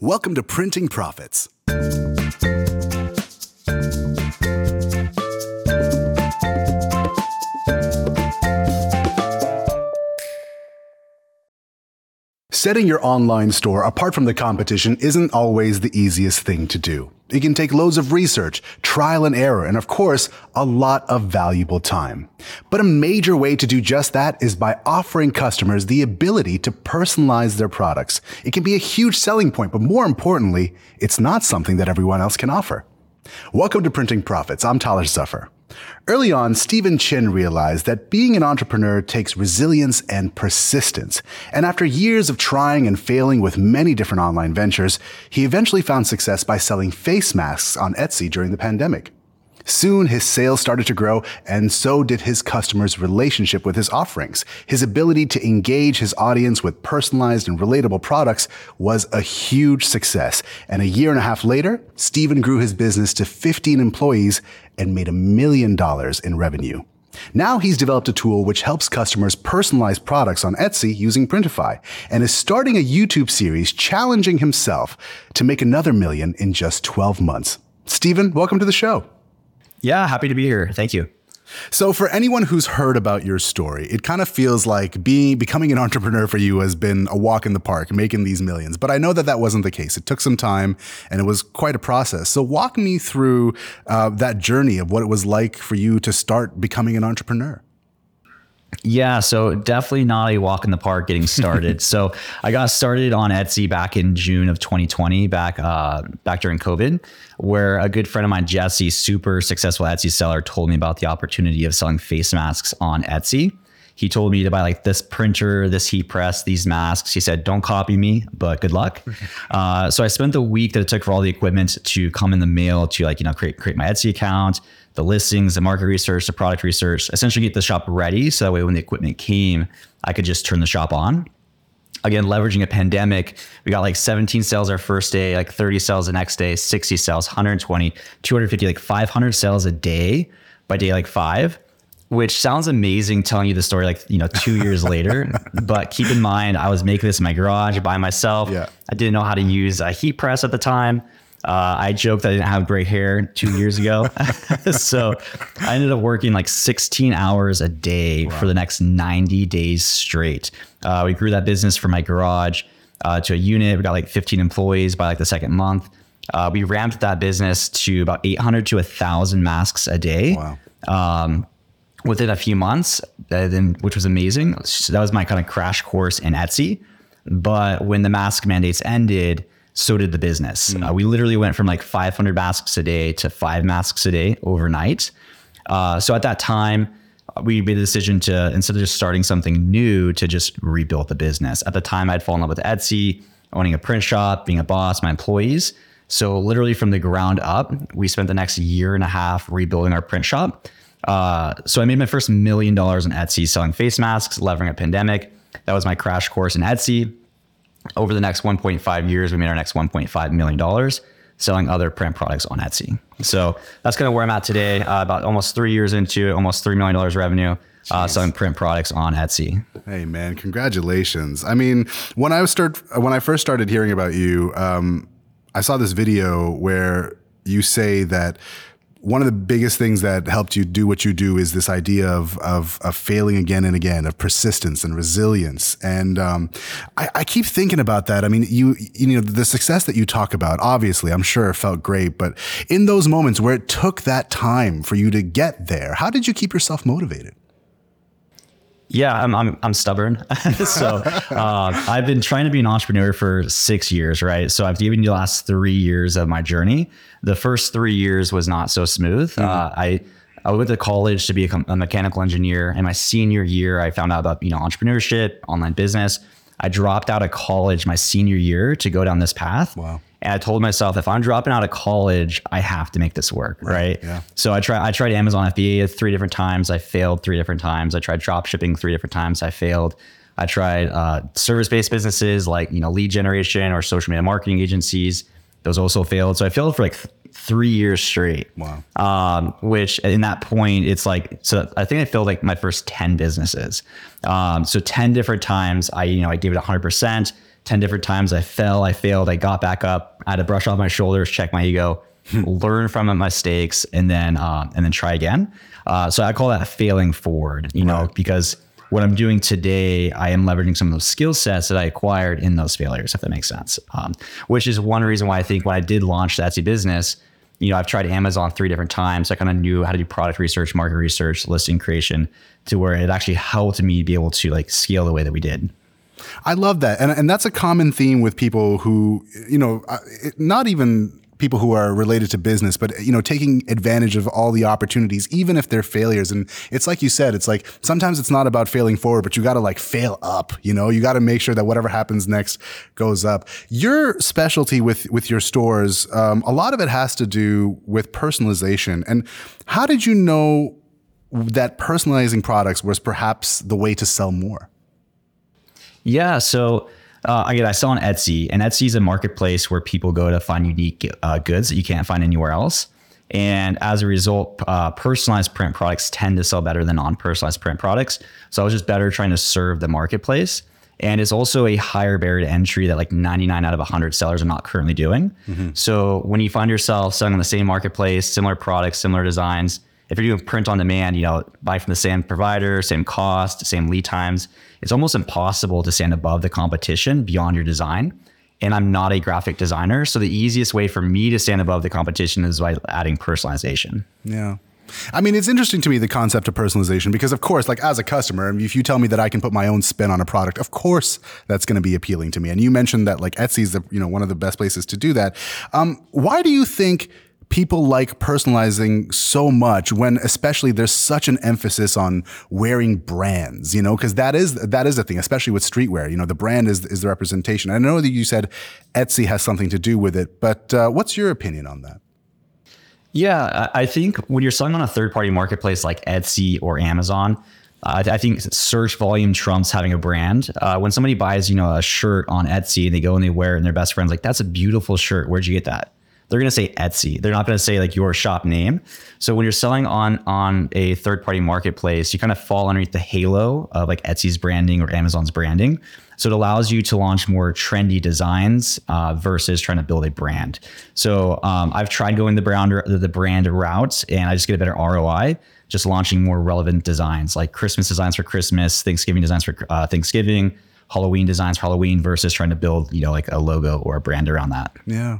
Welcome to Printing Profits. Setting your online store apart from the competition isn't always the easiest thing to do. It can take loads of research, trial and error, and of course, a lot of valuable time. But a major way to do just that is by offering customers the ability to personalize their products. It can be a huge selling point, but more importantly, it's not something that everyone else can offer. Welcome to Printing Profits. I'm Tyler Zuffer. Early on, Stephen Chin realized that being an entrepreneur takes resilience and persistence. And after years of trying and failing with many different online ventures, he eventually found success by selling face masks on Etsy during the pandemic. Soon his sales started to grow, and so did his customers' relationship with his offerings. His ability to engage his audience with personalized and relatable products was a huge success. And a year and a half later, Stephen grew his business to 15 employees and made a million dollars in revenue. Now he's developed a tool which helps customers personalize products on Etsy using Printify and is starting a YouTube series challenging himself to make another million in just 12 months. Stephen, welcome to the show. Yeah, happy to be here. Thank you. So for anyone who's heard about your story, it kind of feels like being becoming an entrepreneur for you has been a walk in the park, making these millions. But I know that that wasn't the case. It took some time, and it was quite a process. So walk me through uh, that journey of what it was like for you to start becoming an entrepreneur. Yeah, so definitely not a walk in the park getting started. so I got started on Etsy back in June of 2020, back uh, back during COVID, where a good friend of mine, Jesse, super successful Etsy seller, told me about the opportunity of selling face masks on Etsy. He told me to buy like this printer, this heat press, these masks. He said, "Don't copy me, but good luck." uh, so I spent the week that it took for all the equipment to come in the mail to like you know create create my Etsy account, the listings, the market research, the product research, essentially get the shop ready. So that way, when the equipment came, I could just turn the shop on. Again, leveraging a pandemic, we got like 17 sales our first day, like 30 sales the next day, 60 sales, 120, 250, like 500 sales a day by day like five which sounds amazing telling you the story like you know two years later but keep in mind i was making this in my garage by myself yeah. i didn't know how to use a heat press at the time uh, i joked i didn't have gray hair two years ago so i ended up working like 16 hours a day wow. for the next 90 days straight uh, we grew that business from my garage uh, to a unit we got like 15 employees by like the second month uh, we ramped that business to about 800 to 1000 masks a day wow. Um, within a few months, uh, then which was amazing. So that was my kind of crash course in Etsy. But when the mask mandates ended, so did the business. Mm. Uh, we literally went from like 500 masks a day to five masks a day overnight. Uh, so at that time, we made the decision to instead of just starting something new, to just rebuild the business. At the time, I'd fallen in love with Etsy, owning a print shop, being a boss, my employees. So literally from the ground up, we spent the next year and a half rebuilding our print shop. Uh, so I made my first million dollars on Etsy selling face masks, leveraging a pandemic. That was my crash course in Etsy. Over the next 1.5 years, we made our next 1.5 million dollars selling other print products on Etsy. So that's kind of where I'm at today. Uh, about almost three years into it, almost three million dollars revenue. Uh, selling print products on Etsy. Hey man, congratulations! I mean, when I start when I first started hearing about you, um, I saw this video where you say that one of the biggest things that helped you do what you do is this idea of of, of failing again and again, of persistence and resilience. And um, I, I, keep thinking about that. I mean, you you know the success that you talk about, obviously, I'm sure it felt great, but in those moments where it took that time for you to get there, how did you keep yourself motivated? Yeah, I'm I'm, I'm stubborn. so uh, I've been trying to be an entrepreneur for six years, right? So I've given you the last three years of my journey. The first three years was not so smooth. Mm-hmm. Uh, I I went to college to be a, a mechanical engineer. In my senior year, I found out about you know entrepreneurship, online business. I dropped out of college my senior year to go down this path. Wow. And I told myself, if I'm dropping out of college, I have to make this work, right? right? Yeah. So I tried. I tried Amazon FBA three different times. I failed three different times. I tried drop shipping three different times. I failed. I tried uh, service-based businesses like you know lead generation or social media marketing agencies. Those also failed. So I failed for like th- three years straight. Wow. Um, which in that point, it's like so. I think I failed like my first ten businesses. Um, so ten different times, I you know I gave it hundred percent 10 different times. I fell, I failed, I got back up, I had to brush off my shoulders, check my ego, learn from my mistakes, and then uh, and then try again. Uh, so I call that failing forward, you know, right. because what I'm doing today, I am leveraging some of those skill sets that I acquired in those failures, if that makes sense. Um, which is one reason why I think when I did launch the Etsy business, you know, I've tried Amazon three different times. I kind of knew how to do product research, market research, listing creation to where it actually helped me be able to like scale the way that we did. I love that. And, and that's a common theme with people who, you know, not even people who are related to business, but you know, taking advantage of all the opportunities, even if they're failures. And it's like you said, it's like sometimes it's not about failing forward, but you got to like fail up. You know, you got to make sure that whatever happens next goes up. Your specialty with with your stores, um, a lot of it has to do with personalization. And how did you know that personalizing products was perhaps the way to sell more? Yeah. So uh, again, I sell on Etsy, and Etsy is a marketplace where people go to find unique uh, goods that you can't find anywhere else. And as a result, uh, personalized print products tend to sell better than non personalized print products. So I was just better trying to serve the marketplace. And it's also a higher barrier to entry that like 99 out of 100 sellers are not currently doing. Mm-hmm. So when you find yourself selling on the same marketplace, similar products, similar designs, if you're doing print on demand, you know, buy from the same provider, same cost, same lead times, it's almost impossible to stand above the competition beyond your design. And I'm not a graphic designer. So the easiest way for me to stand above the competition is by adding personalization. Yeah. I mean, it's interesting to me the concept of personalization because, of course, like as a customer, if you tell me that I can put my own spin on a product, of course that's going to be appealing to me. And you mentioned that like Etsy is the you know one of the best places to do that. Um, why do you think people like personalizing so much when especially there's such an emphasis on wearing brands, you know, because that is that is the thing, especially with streetwear. You know, the brand is is the representation. I know that you said Etsy has something to do with it, but uh, what's your opinion on that? Yeah, I think when you're selling on a third party marketplace like Etsy or Amazon, uh, I think search volume trumps having a brand. Uh, when somebody buys, you know, a shirt on Etsy and they go and they wear it and their best friend's like, that's a beautiful shirt. Where'd you get that? They're going to say Etsy. They're not going to say like your shop name. So when you're selling on on a third party marketplace, you kind of fall underneath the halo of like Etsy's branding or Amazon's branding. So it allows you to launch more trendy designs uh, versus trying to build a brand. So um, I've tried going the brand the brand route, and I just get a better ROI just launching more relevant designs like Christmas designs for Christmas, Thanksgiving designs for uh, Thanksgiving, Halloween designs for Halloween versus trying to build you know like a logo or a brand around that. Yeah.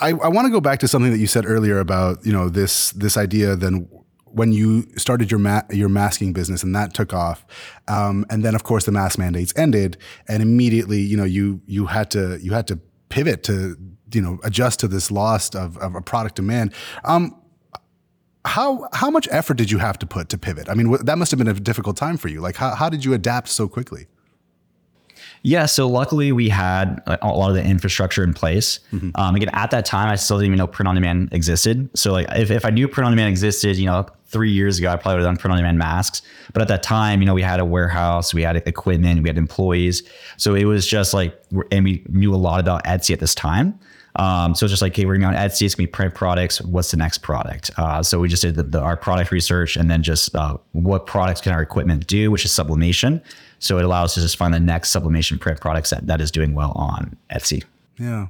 I, I want to go back to something that you said earlier about you know this this idea then when you started your ma- your masking business and that took off, um, and then of course the mask mandates ended, and immediately you know you you had to you had to pivot to you know adjust to this loss of, of a product demand. Um, how how much effort did you have to put to pivot? I mean, that must have been a difficult time for you. Like, how how did you adapt so quickly? Yeah, so luckily we had a lot of the infrastructure in place. Mm-hmm. Um, again, at that time, I still didn't even know print on demand existed. So like, if, if I knew print on demand existed, you know, three years ago, I probably would have done print on demand masks. But at that time, you know, we had a warehouse, we had equipment, we had employees. So it was just like, and we knew a lot about Etsy at this time. Um, so it's just like, okay, we're going to on Etsy, it's to be print products. What's the next product? Uh, so we just did the, the, our product research and then just uh, what products can our equipment do, which is sublimation. So it allows us to just find the next sublimation print products that, that is doing well on Etsy. Yeah.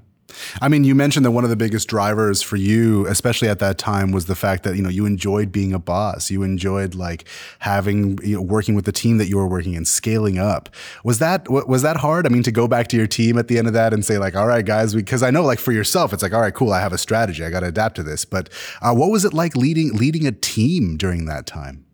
I mean, you mentioned that one of the biggest drivers for you, especially at that time, was the fact that you know you enjoyed being a boss. You enjoyed like having you know, working with the team that you were working in, scaling up. Was that was that hard? I mean, to go back to your team at the end of that and say like, "All right, guys," because I know like for yourself, it's like, "All right, cool, I have a strategy. I got to adapt to this." But uh, what was it like leading leading a team during that time?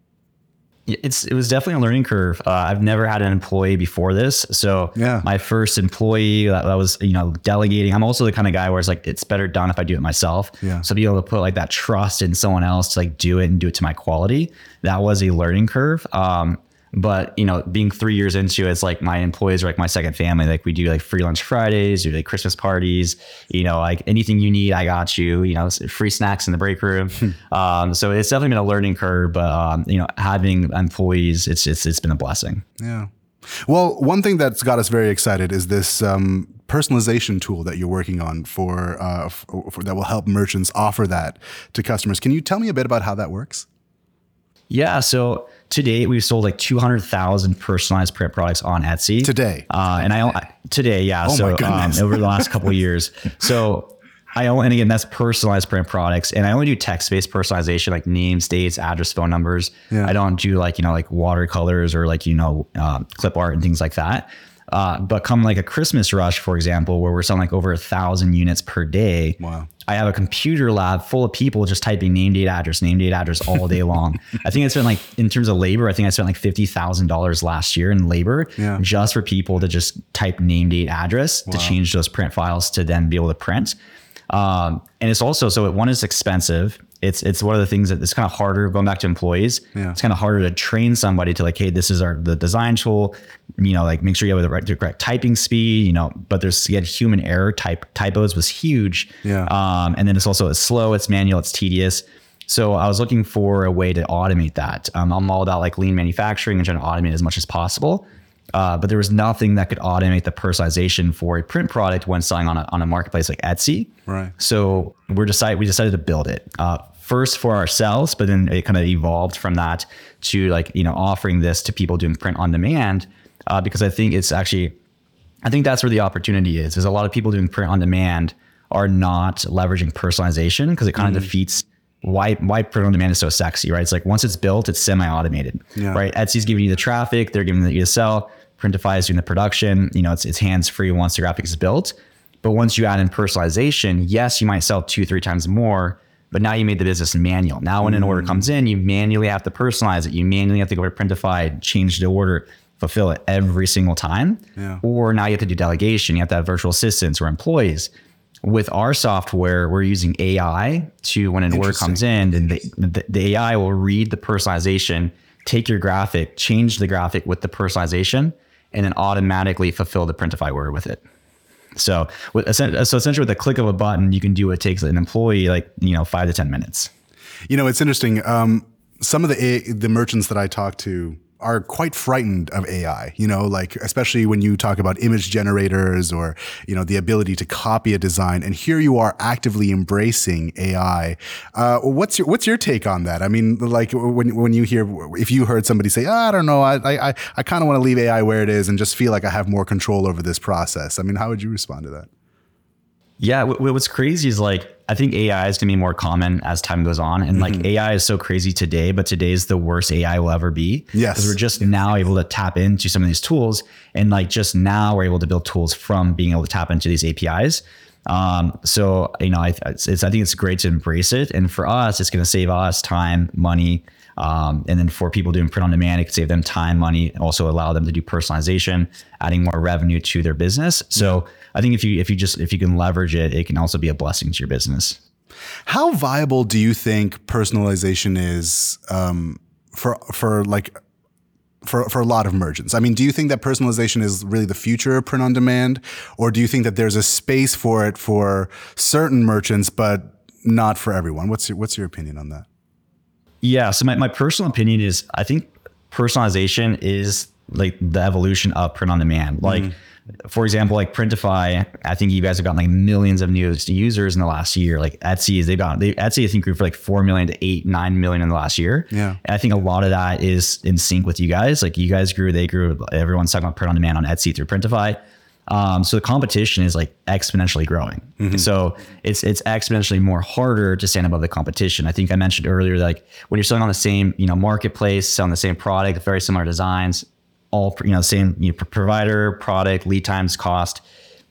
It's it was definitely a learning curve. Uh, I've never had an employee before this, so yeah. my first employee that, that, was you know delegating. I'm also the kind of guy where it's like it's better done if I do it myself. Yeah. So be able to put like that trust in someone else to like do it and do it to my quality. That was a learning curve. Um, but you know, being three years into it, it's like my employees are like my second family. Like we do like free lunch Fridays, do like Christmas parties. You know, like anything you need, I got you. You know, free snacks in the break room. um, so it's definitely been a learning curve. But um, you know, having employees, it's it's it's been a blessing. Yeah. Well, one thing that's got us very excited is this um, personalization tool that you're working on for, uh, for, for that will help merchants offer that to customers. Can you tell me a bit about how that works? Yeah. So today we've sold like 200,000 personalized print products on Etsy. Today? Uh, and I, I today, yeah. Oh so um, over the last couple of years. So I only, and again, that's personalized print products. And I only do text based personalization, like names, dates, address, phone numbers. Yeah. I don't do like, you know, like watercolors or like, you know, uh, clip art and things like that. Uh, but come like a Christmas rush, for example, where we're selling like over a thousand units per day. Wow. I have a computer lab full of people just typing name, date, address, name, date, address all day long. I think I spent like, in terms of labor, I think I spent like $50,000 last year in labor Yeah. just for people to just type name, date, address to change those print files to then be able to print. Um, and it's also, so one is expensive. It's, it's one of the things that it's kind of harder going back to employees. Yeah. It's kind of harder to train somebody to like, Hey, this is our, the design tool, you know, like make sure you have the right, the correct typing speed, you know, but there's again, human error type typos was huge. Yeah. Um, and then it's also, it's slow, it's manual, it's tedious. So I was looking for a way to automate that. Um, I'm all about like lean manufacturing and trying to automate as much as possible. Uh, but there was nothing that could automate the personalization for a print product when selling on a, on a marketplace like Etsy. Right. So we're decided we decided to build it uh, first for ourselves, but then it kind of evolved from that to like you know offering this to people doing print on demand uh, because I think it's actually I think that's where the opportunity is. Is a lot of people doing print on demand are not leveraging personalization because it kind Mm-hmm. of defeats why why print on demand is so sexy, right? It's like once it's built, it's semi-automated, Yeah. right? Etsy's giving you the traffic, they're giving you the sell. Printify is doing the production. You know, it's it's hands free once the graphic is built. But once you add in personalization, yes, you might sell two, three times more, but now you made the business manual. Now, when an order mm. comes in, you manually have to personalize it. You manually have to go to Printify, change the order, fulfill it every single time. Yeah. Or now you have to do delegation. You have to have virtual assistants or employees. With our software, we're using AI to when an order comes in, and the, the, the AI will read the personalization, take your graphic, change the graphic with the personalization, and then automatically fulfill the Printify order with it. So, with, essen- so essentially, with the click of a button, you can do what takes an employee like you know five to ten minutes. You know, it's interesting. Um, some of the the merchants that I talk to are quite frightened of AI. You know, like especially when you talk about image generators or you know the ability to copy a design. And here you are actively embracing AI. Uh, what's your what's your take on that? I mean, like when when you hear if you heard somebody say, "Ah, I don't know, I I I kind of want to leave AI where it is and just feel like I have more control over this process. I mean, how would you respond to that? Yeah, what's crazy is like I think AI is gonna be more common as time goes on, and Mm-hmm. like AI is so crazy today, but today is the worst AI will ever be. Yes. because we're just now able to tap into some of these tools, and like just now we're able to build tools from being able to tap into these APIs. Um, so you know, I it's, it's I think it's great to embrace it, and for us, it's gonna save us time, money. Um, and then for people doing print on demand, it can save them time, money, also allow them to do personalization, adding more revenue to their business. So I think if you if you just if you can leverage it, it can also be a blessing to your business. How viable do you think personalization is um, for for like for for a lot of merchants? I mean, do you think that personalization is really the future of print on demand, or do you think that there's a space for it for certain merchants, but not for everyone? What's your, what's your opinion on that? Yeah. So my, my personal opinion is I think personalization is like the evolution of print on demand. Like for example, like Printify, I think you guys have gotten like millions of new users in the last year. Like Etsy they've got they, Etsy I think grew for like four million to eight, nine million in the last year. Yeah. And I think a lot of that is in sync with you guys. Like you guys grew, they grew, everyone's talking about print on demand on Etsy through Printify. Um, so the competition is like exponentially growing. So it's it's exponentially more harder to stand above the competition. I think I mentioned earlier, like when you're selling on the same you know marketplace, selling the same product, very similar designs, all you know same you know, provider, product, lead times, cost.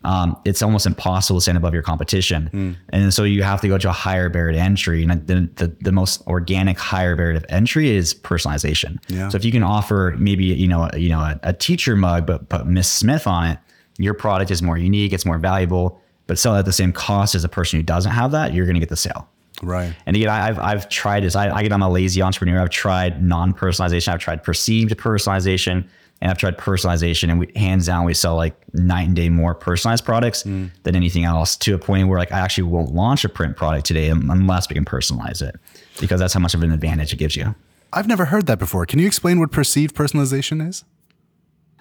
Um, it's almost impossible to stand above your competition, and so you have to go to a higher barrier to entry. And the, the the most organic higher barrier to entry is personalization. Yeah. So if you can offer maybe you know you know a, a teacher mug, but put Miss Smith on it, your product is more unique, it's more valuable, but sell at the same cost as a person who doesn't have that, you're going to get the sale. Right. And again, I- I've I've tried this. I, I I'm a lazy entrepreneur. I've tried non-personalization. I've tried perceived personalization, and I've tried personalization. And we, hands down, we sell like night and day more personalized products than anything else. To a point where like I actually won't launch a print product today unless we can personalize it, because that's how much of an advantage it gives you. I've never heard that before. Can you explain what perceived personalization is?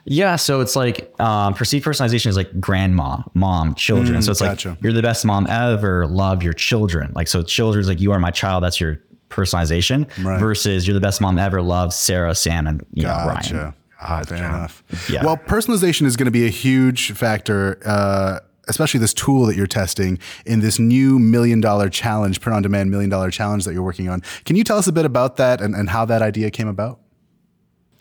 Yeah, so it's like um, perceived personalization is like grandma, mom, children. so it's gotcha. like you're the best mom ever. Love your children. Like so, children's like you are my child. That's your personalization Right. versus you're the best mom ever. Love Sarah, Sam, and you know Ryan. Ah, fair enough. Yeah. Well, personalization is going to be a huge factor, uh, especially this tool that you're testing in this new million dollar challenge, print on demand million dollar challenge that you're working on. Can you tell us a bit about that and, and how that idea came about?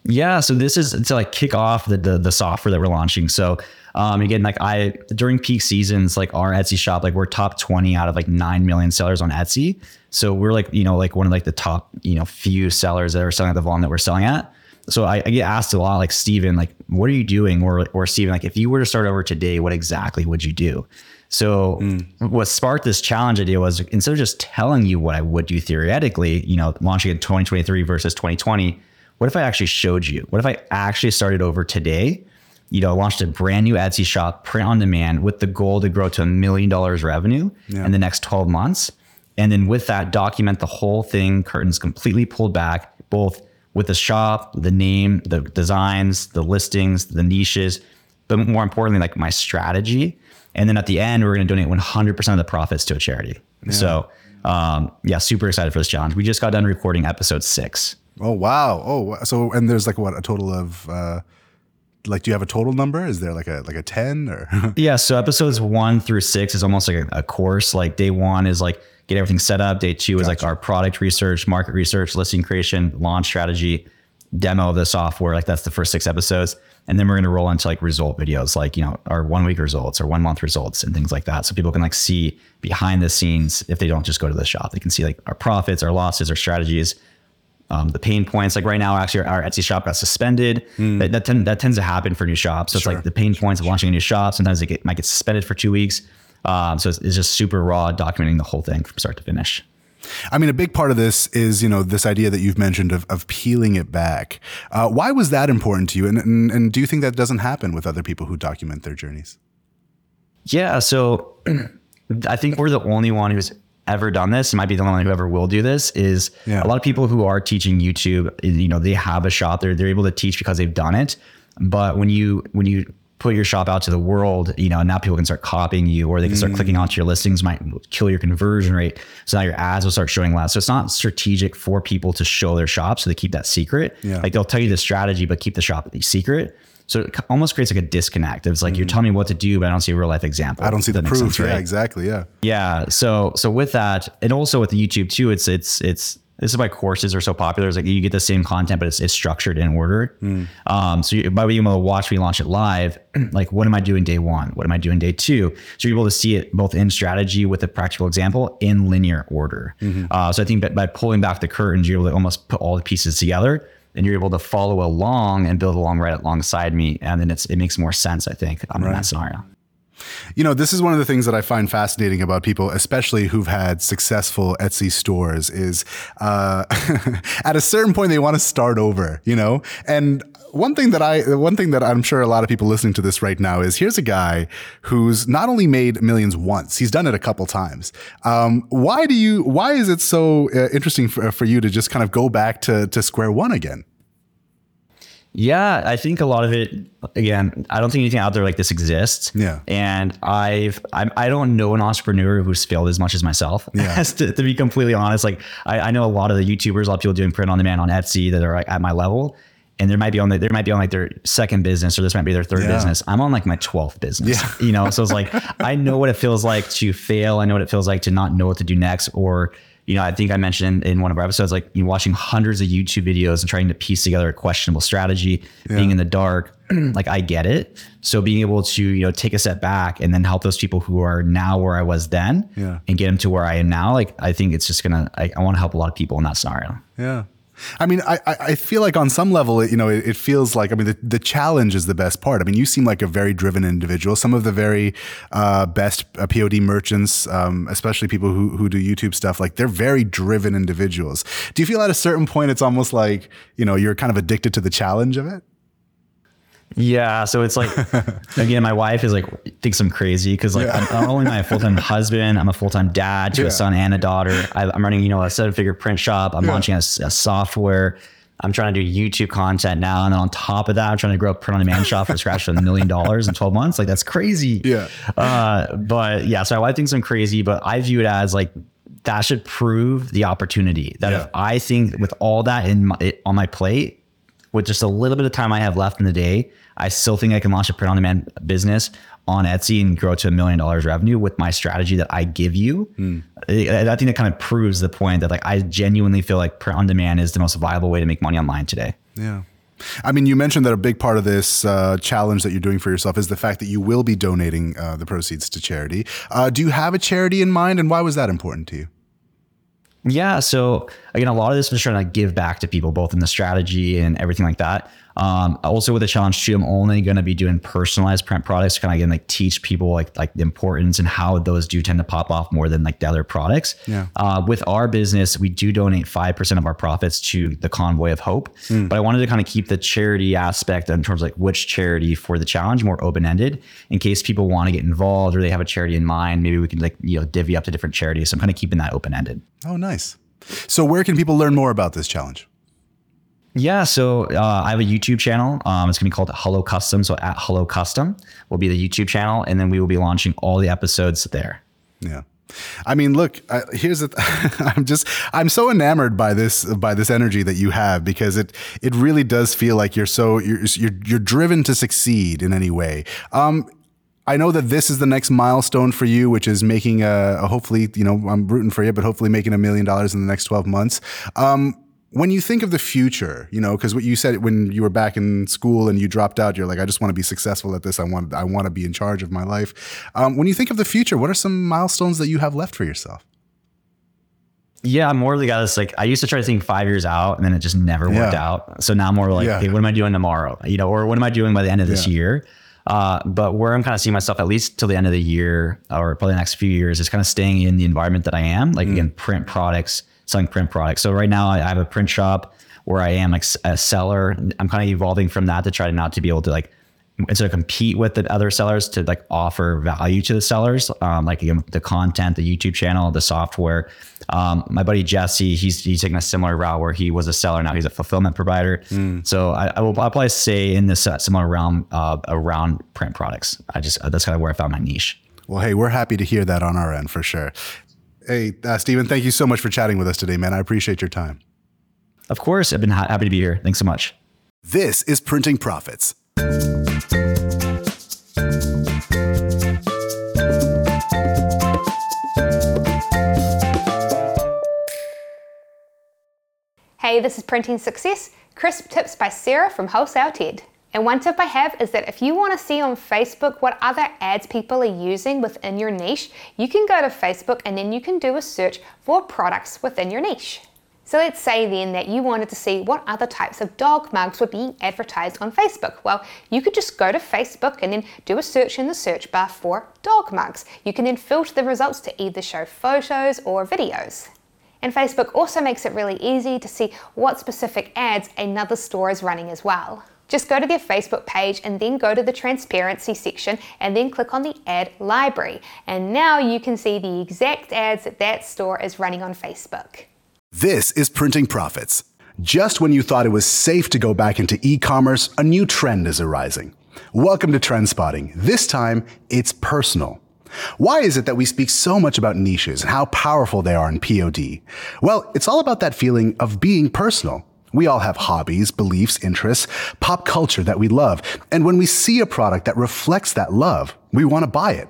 Yeah, so this is to like kick off the the, the software that we're launching. So um, again, like I during peak seasons, like our Etsy shop, like we're top twenty out of like nine million sellers on Etsy. So we're like you know like one of like the top you know few sellers that are selling at the volume that we're selling at. So I, I get asked a lot, like Stephen, like what are you doing, or or Stephen, like if you were to start over today, what exactly would you do? So hmm. what sparked this challenge idea was instead of just telling you what I would do theoretically, you know, launching in 2023 versus 2020 what if I actually showed you? What if I actually started over today? You know, launched a brand new Etsy shop, print on demand, with the goal to grow to a million dollars revenue in the next 12 months. And then with that, document the whole thing, curtains completely pulled back, both with the shop, the name, the designs, the listings, the niches, but more importantly, like my strategy. And then at the end, we're going to donate 100% of the profits to a charity. So, um, yeah, super excited for this challenge. We just got done recording episode six. Oh, wow. Oh, so, and there's like what, a total of, uh, like, do you have a total number? Is there like a, like a 10 or? Yeah, so episodes one through six is almost like a, a course. Like day one is like get everything set up. Day two is like our product research, market research, listing creation, launch strategy, demo of the software. Like that's the first six episodes. And then we're going to roll into like result videos, like, you know, our one week results or one month results and things like that. So people can like see behind the scenes if they don't just go to the shop. They can see like our profits, our losses, our strategies, um, the pain points. Like right now, actually, our Etsy shop got suspended. That that, tend, that tends to happen for new shops. So it's like the pain points of launching a new shop. Sometimes it get, might get suspended for two weeks. Um, so it's, it's just super raw, documenting the whole thing from start to finish. I mean, a big part of this is, you know, this idea that you've mentioned of, of peeling it back. Uh, why was that important to you? And, and, and do you think that doesn't happen with other people who document their journeys? Yeah. So I think we're the only one who's ever done this. It might be the only one who ever will do this. Is Yeah. a lot of people who are teaching YouTube. You know, they have a shop. They're they're able to teach because they've done it. But when you when you put your shop out to the world, you know, now people can start copying you, or they can start mm. clicking onto your listings. Might kill your conversion rate. So now your ads will start showing less. So it's not strategic for people to show their shop, so they keep that secret. Yeah. Like they'll tell you the strategy, but keep the shop secret. So it almost creates like a disconnect. It's like you're telling me what to do, but I don't see a real life example. I don't see the That makes proof. sense, Yeah, exactly. Yeah. Yeah. So so with that, and also with the YouTube too, it's it's it's this is why courses are so popular. It's like you get the same content, but it's, it's structured in order. Um, so you, by being able to watch me launch it live, like what am I doing day one? What am I doing day two? So you're able to see it both in strategy with a practical example in linear order. Uh, so I think that by pulling back the curtains, you're able to almost put all the pieces together. And you're able to follow along and build along right alongside me, and then it's it makes more sense. I think um, in that scenario. You know, this is one of the things that I find fascinating about people, especially who've had successful Etsy stores, is uh, at a certain point they want to start over. You know, and one thing that I, one thing that I'm sure a lot of people listening to this right now is here's a guy who's not only made millions once, he's done it a couple times. Um, why do you? Why is it so uh, interesting for, for you to just kind of go back to to square one again? Yeah, I think a lot of it. Again, I don't think anything out there like this exists. Yeah. and I've I'm, I don't know an entrepreneur who's failed as much as myself. Yeah. to, to be completely honest, like I, I know a lot of the YouTubers, a lot of people doing print on demand on Etsy that are like, at my level, and there might be on the, there might be on like their second business or this might be their third Yeah. business. I'm on like my twelfth business. Yeah. You know, so it's like I know what it feels like to fail. I know what it feels like to not know what to do next or you know, I think I mentioned in one of our episodes, like you know, watching hundreds of YouTube videos and trying to piece together a questionable strategy, being in the dark. like I get it. So being able to, you know, take a step back and then help those people who are now where I was then Yeah. and get them to where I am now. Like I think it's just gonna, I, I want to help a lot of people in that scenario. Yeah. I mean, I, I feel like on some level, it, you know, it, it feels like, I mean, the, the challenge is the best part. I mean, you seem like a very driven individual. Some of the very uh, best uh, POD merchants, um, especially people who, who do YouTube stuff, like they're very driven individuals. Do you feel at a certain point, it's almost like, you know, you're kind of addicted to the challenge of it? Yeah, so it's like again, my wife is like thinks I'm crazy because like I'm not only am I a full time husband, I'm a full time dad to Yeah. a son and a daughter. I, I'm running you know a seven figure print shop. I'm launching a software. I'm trying to do YouTube content now, and then on top of that, I'm trying to grow a print on demand shop from scratch to a million dollars in 12 months. Like that's crazy. Yeah. Uh, but yeah, so my wife thinks I'm crazy, but I view it as like that should prove the opportunity that Yeah. if I think with all that in my, on my plate, with just a little bit of time I have left in the day, I still think I can launch a print on demand business on Etsy and grow to a million dollars revenue with my strategy that I give you. I, I think that kind of proves the point that like I genuinely feel like print on demand is the most viable way to make money online today. Yeah. I mean, you mentioned that a big part of this uh, challenge that you're doing for yourself is the fact that you will be donating uh, the proceeds to charity. Uh, do you have a charity in mind, and why was that important to you? Yeah. So again, a lot of this was trying to give back to people, both in the strategy and everything like that. Um, also with the challenge too, I'm only going to be doing personalized print products to kind of again like teach people like like the importance and how those do tend to pop off more than like the other products. Yeah. Uh, with our business, we do donate five percent of our profits to the Convoy of Hope, but I wanted to kind of keep the charity aspect in terms of like which charity for the challenge more open ended in case people want to get involved or they have a charity in mind. Maybe we can like you know divvy up to different charities. So I'm kind of keeping that open ended. Oh, nice. So, where can people learn more about this challenge? Yeah, so uh, I have a YouTube channel. Um, it's gonna be called Hello Custom. So at Hello Custom will be the YouTube channel, and then we will be launching all the episodes there. Yeah. I mean, look. Here's the. I'm just. I'm so enamored by this by this energy that you have because it it really does feel like you're so you're you're, you're driven to succeed in any way. Um, I know that this is the next milestone for you, which is making a, a hopefully you know I'm rooting for you, but hopefully making a million dollars in the next 12 months. Um, when you think of the future, you know, because what you said when you were back in school and you dropped out, you're like, I just want to be successful at this. I want, I want to be in charge of my life. Um, when you think of the future, what are some milestones that you have left for yourself? Yeah, I'm more of the guy that's like I used to try to think five years out, and then it just never worked Yeah. out. So now I'm more like, Yeah. okay, what am I doing tomorrow? You know, or what am I doing by the end of this Yeah. year? Uh, but where I'm kind of seeing myself at least till the end of the year, or probably the next few years, is kind of staying in the environment that I am. Like again, print products, selling print products. So right now I have a print shop where I am a, seller. I'm kind of evolving from that to try to not to be able to like instead of compete with the other sellers to like offer value to the sellers, um, like again, the content, the YouTube channel, the software. Um, my buddy Jesse, he's he's taking a similar route where he was a seller, now he's a fulfillment provider. So I, I will I'll probably say in this uh, similar realm uh, around print products. I just that's kind of where I found my niche. Well, hey, we're happy to hear that on our end for sure. Hey, uh, Stephen, thank you so much for chatting with us today, man. I appreciate your time. Of course, I've been ha- happy to be here. Thanks so much. This is Printing Profits. Hey, this is Printing Success, crisp tips by Sarah from Wholesale TED. And one tip I have is that if you want to see on Facebook what other ads people are using within your niche, you can go to Facebook and then you can do a search for products within your niche. So let's say then that you wanted to see what other types of dog mugs were being advertised on Facebook. Well, you could just go to Facebook and then do a search in the search bar for dog mugs. You can then filter the results to either show photos or videos. And Facebook also makes it really easy to see what specific ads another store is running as well. Just go to their Facebook page and then go to the transparency section and then click on the ad library. And now you can see the exact ads that that store is running on Facebook. This is Printing Profits. Just when you thought it was safe to go back into e commerce, a new trend is arising. Welcome to Trend Spotting. This time, it's personal. Why is it that we speak so much about niches and how powerful they are in POD? Well, it's all about that feeling of being personal. We all have hobbies, beliefs, interests, pop culture that we love. And when we see a product that reflects that love, we want to buy it.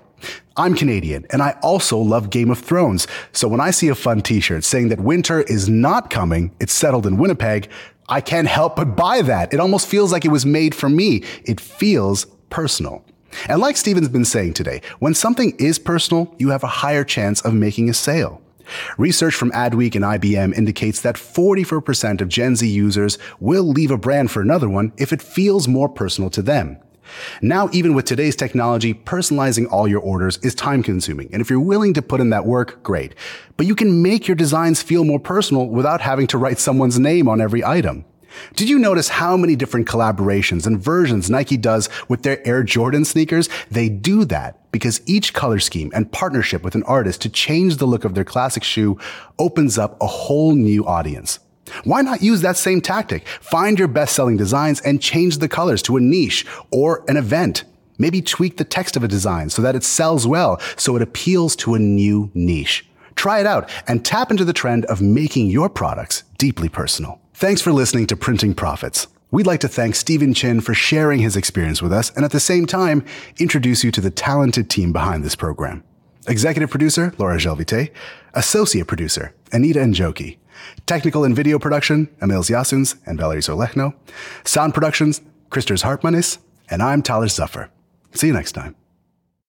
I'm Canadian and I also love Game of Thrones. So when I see a fun t-shirt saying that winter is not coming, it's settled in Winnipeg, I can't help but buy that. It almost feels like it was made for me. It feels personal. And like Stephen's been saying today, when something is personal, you have a higher chance of making a sale. Research from Adweek and IBM indicates that 44% of Gen Z users will leave a brand for another one if it feels more personal to them. Now, even with today's technology, personalizing all your orders is time consuming. And if you're willing to put in that work, great. But you can make your designs feel more personal without having to write someone's name on every item. Did you notice how many different collaborations and versions Nike does with their Air Jordan sneakers? They do that because each color scheme and partnership with an artist to change the look of their classic shoe opens up a whole new audience. Why not use that same tactic? Find your best selling designs and change the colors to a niche or an event. Maybe tweak the text of a design so that it sells well, so it appeals to a new niche. Try it out and tap into the trend of making your products deeply personal. Thanks for listening to Printing Profits. We'd like to thank Stephen Chin for sharing his experience with us and at the same time introduce you to the talented team behind this program. Executive producer, Laura Gelvite. Associate producer, Anita Njoki. Technical and video production, Emil Yasuns and Valerie Solechno. Sound productions, Christers Hartmanis. And I'm Tyler Zuffer. See you next time.